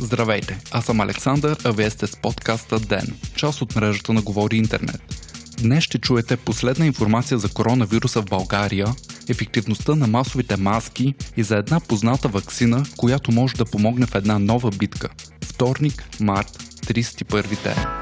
Здравейте, аз съм Александър, а вие сте с подкаста ДЕН, част от мрежата на Говори Интернет. Днес ще чуете последна информация за коронавируса в България, ефективността на масовите маски и за една позната вакцина, която може да помогне в една нова битка. Вторник, март, 31 ден.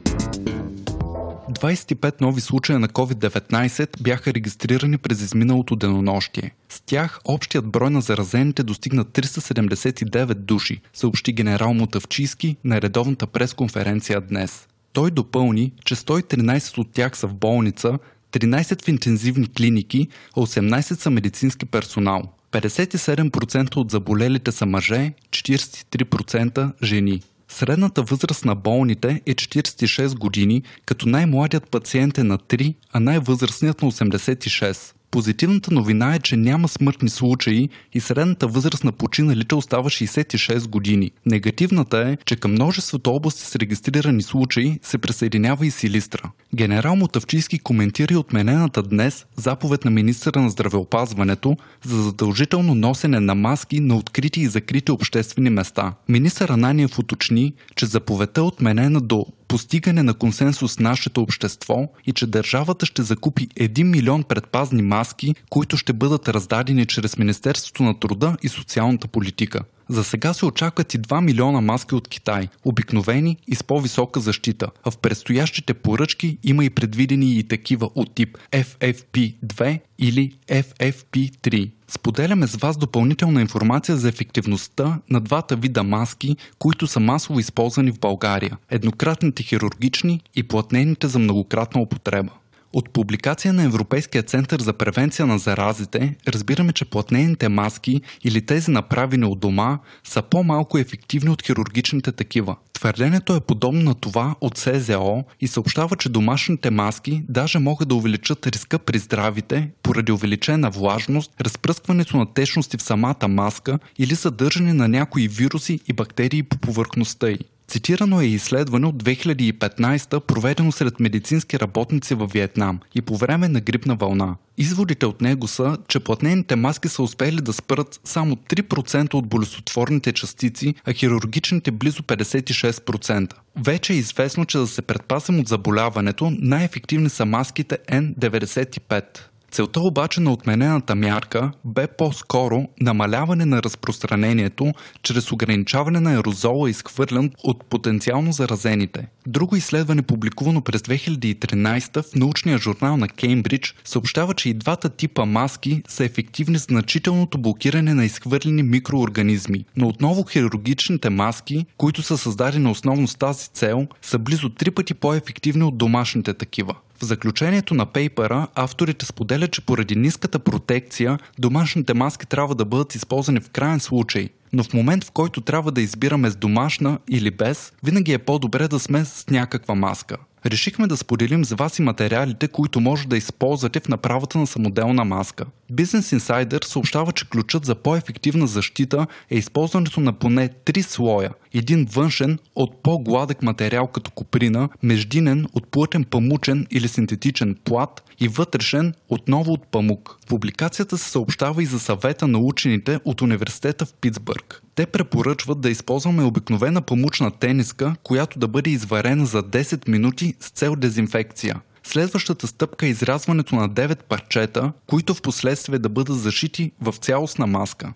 25 нови случая на COVID-19 бяха регистрирани през изминалото денонощие. С тях общият брой на заразените достигна 379 души, съобщи генерал Мотавчийски на редовната пресконференция днес. Той допълни, че 113 от тях са в болница, 13 в интензивни клиники, а 18 са медицински персонал. 57% от заболелите са мъже, 43% жени. Средната възраст на болните е 46 години, като най-младият пациент е на 3, а най-възрастният на 86. Позитивната новина е, че няма смъртни случаи и средната възраст на починалите остава 66 години. Негативната е, че към множеството области с регистрирани случаи се присъединява и Силистра. Генерал Мотавчийски коментира и отменената днес заповед на министра на здравеопазването за задължително носене на маски на открити и закрити обществени места. Министър Ананиев уточни, че заповедта е отменена до постигане на консенсус с нашето общество и че държавата ще закупи 1 милион предпазни маски, които ще бъдат раздадени чрез Министерството на труда и социалната политика. За сега се очакват и 2 милиона маски от Китай, обикновени и с по-висока защита, а в предстоящите поръчки има и предвидени и такива от тип FFP2 или FFP3. Споделяме с вас допълнителна информация за ефективността на двата вида маски, които са масово използвани в България – еднократните хирургични и платнените за многократна употреба. От публикация на Европейския център за превенция на заразите разбираме, че платнените маски или тези направени от дома са по-малко ефективни от хирургичните такива. Твърдението е подобно на това от СЗО и съобщава, че домашните маски даже могат да увеличат риска при здравите поради увеличена влажност, разпръскването на течности в самата маска или съдържане на някои вируси и бактерии по повърхността й. Цитирано е изследване от 2015 проведено сред медицински работници във Виетнам и по време на грипна вълна. Изводите от него са, че платнените маски са успели да спрат само 3% от болесотворните частици, а хирургичните близо 56%. Вече е известно, че да се предпасим от заболяването, най-ефективни са маските N95. Целта обаче на отменената мярка бе по-скоро намаляване на разпространението чрез ограничаване на аерозола, изхвърлян от потенциално заразените. Друго изследване, публикувано през 2013 в научния журнал на Кеймбридж, съобщава, че и двата типа маски са ефективни с значителното блокиране на изхвърлени микроорганизми. Но отново хирургичните маски, които са създадени основно с тази цел, са близо три пъти по-ефективни от домашните такива. В заключението на пейпера авторите споделят, че поради ниската протекция домашните маски трябва да бъдат използвани в крайен случай, но в момент в който трябва да избираме с домашна или без, винаги е по-добре да сме с някаква маска. Решихме да споделим с вас и материалите, които може да използвате в направата на самоделна маска. Business Insider съобщава, че ключът за по-ефективна защита е използването на поне три слоя. Един външен от по-гладък материал като куприна, междинен от плътен памучен или синтетичен плат и вътрешен отново от памук. Публикацията се съобщава и за съвета на учените от университета в Питсбърг. Те препоръчват да използваме обикновена памучна тениска, която да бъде изварена за 10 минути с цел дезинфекция. Следващата стъпка е изрязването на 9 парчета, които в последствие да бъдат зашити в цялостна маска.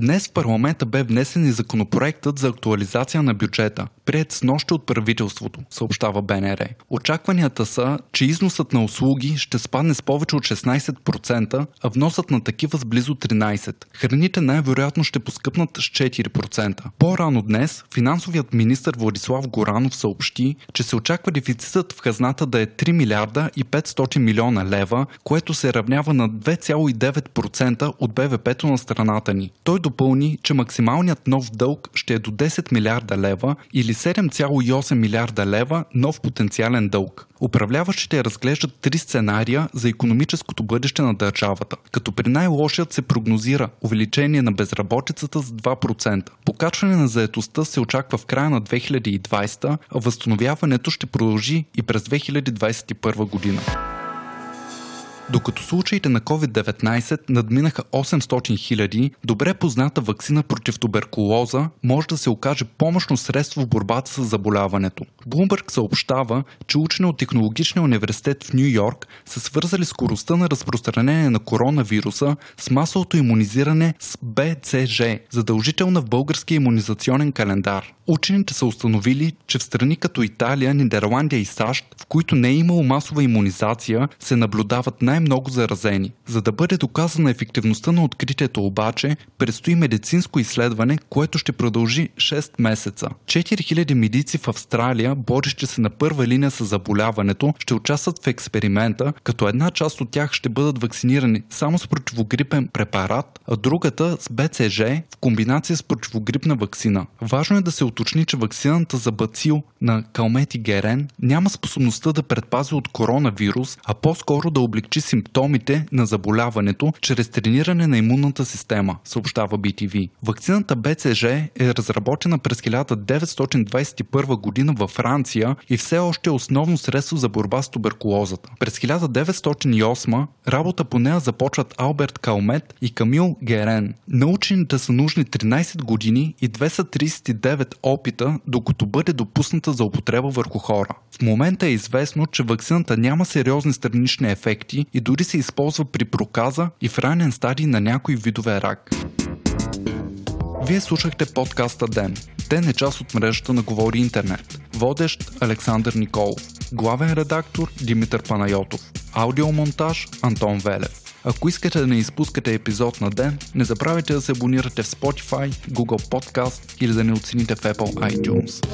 Днес в парламента бе внесен и законопроектът за актуализация на бюджета, прият с нощи от правителството, съобщава БНР. Очакванията са, че износът на услуги ще спадне с повече от 16%, а вносът на такива с близо 13%. Храните най-вероятно ще поскъпнат с 4%. По-рано днес финансовият министр Владислав Горанов съобщи, че се очаква дефицитът в хазната да е 3 милиарда и 500 милиона лева, което се равнява на 2,9% от БВП-то на страната ни. Той допълни, че максималният нов дълг ще е до 10 милиарда лева или 7,8 милиарда лева нов потенциален дълг. Управляващите разглеждат три сценария за економическото бъдеще на държавата, като при най-лошият се прогнозира увеличение на безработицата с 2%. Покачване на заетостта се очаква в края на 2020, а възстановяването ще продължи и през 2021 година. Докато случаите на COVID-19 надминаха 800 хиляди, добре позната вакцина против туберкулоза може да се окаже помощно средство в борбата с заболяването. Bloomberg съобщава, че учени от Технологичния университет в Нью Йорк са свързали скоростта на разпространение на коронавируса с масовото иммунизиране с БЦЖ, задължителна в българския иммунизационен календар. Учените са установили, че в страни като Италия, Нидерландия и САЩ, в които не е имало масова иммунизация, се наблюдават най-много заразени. За да бъде доказана ефективността на откритието обаче, предстои медицинско изследване, което ще продължи 6 месеца. 4000 медици в Австралия, борещи се на първа линия с заболяването, ще участват в експеримента, като една част от тях ще бъдат вакцинирани само с противогрипен препарат, а другата с БЦЖ в комбинация с противогрипна вакцина. Важно е да се уточни, че вакцината за бацил на Калмети Герен няма способността да предпази от коронавирус, а по-скоро да облегчи симптомите на заболяването чрез трениране на имунната система, съобщава BTV. Вакцината БЦЖ е разработена през 1921 година във Франция и все още е основно средство за борба с туберкулозата. През 1908 работа по нея започват Алберт Калмет и Камил Герен. Научените са нужни 13 години и 239 опита, докато бъде допусната за употреба върху хора. В момента е известно, че вакцината няма сериозни странични ефекти и дори се използва при проказа и в ранен стадий на някои видове рак. Вие слушахте подкаста Ден. Ден е част от мрежата на Говори Интернет. Водещ Александър Николов. Главен редактор Димитър Панайотов. Аудиомонтаж Антон Велев. Ако искате да не изпускате епизод на ден, не забравяйте да се абонирате в Spotify, Google Podcast или да не оцените в Apple iTunes.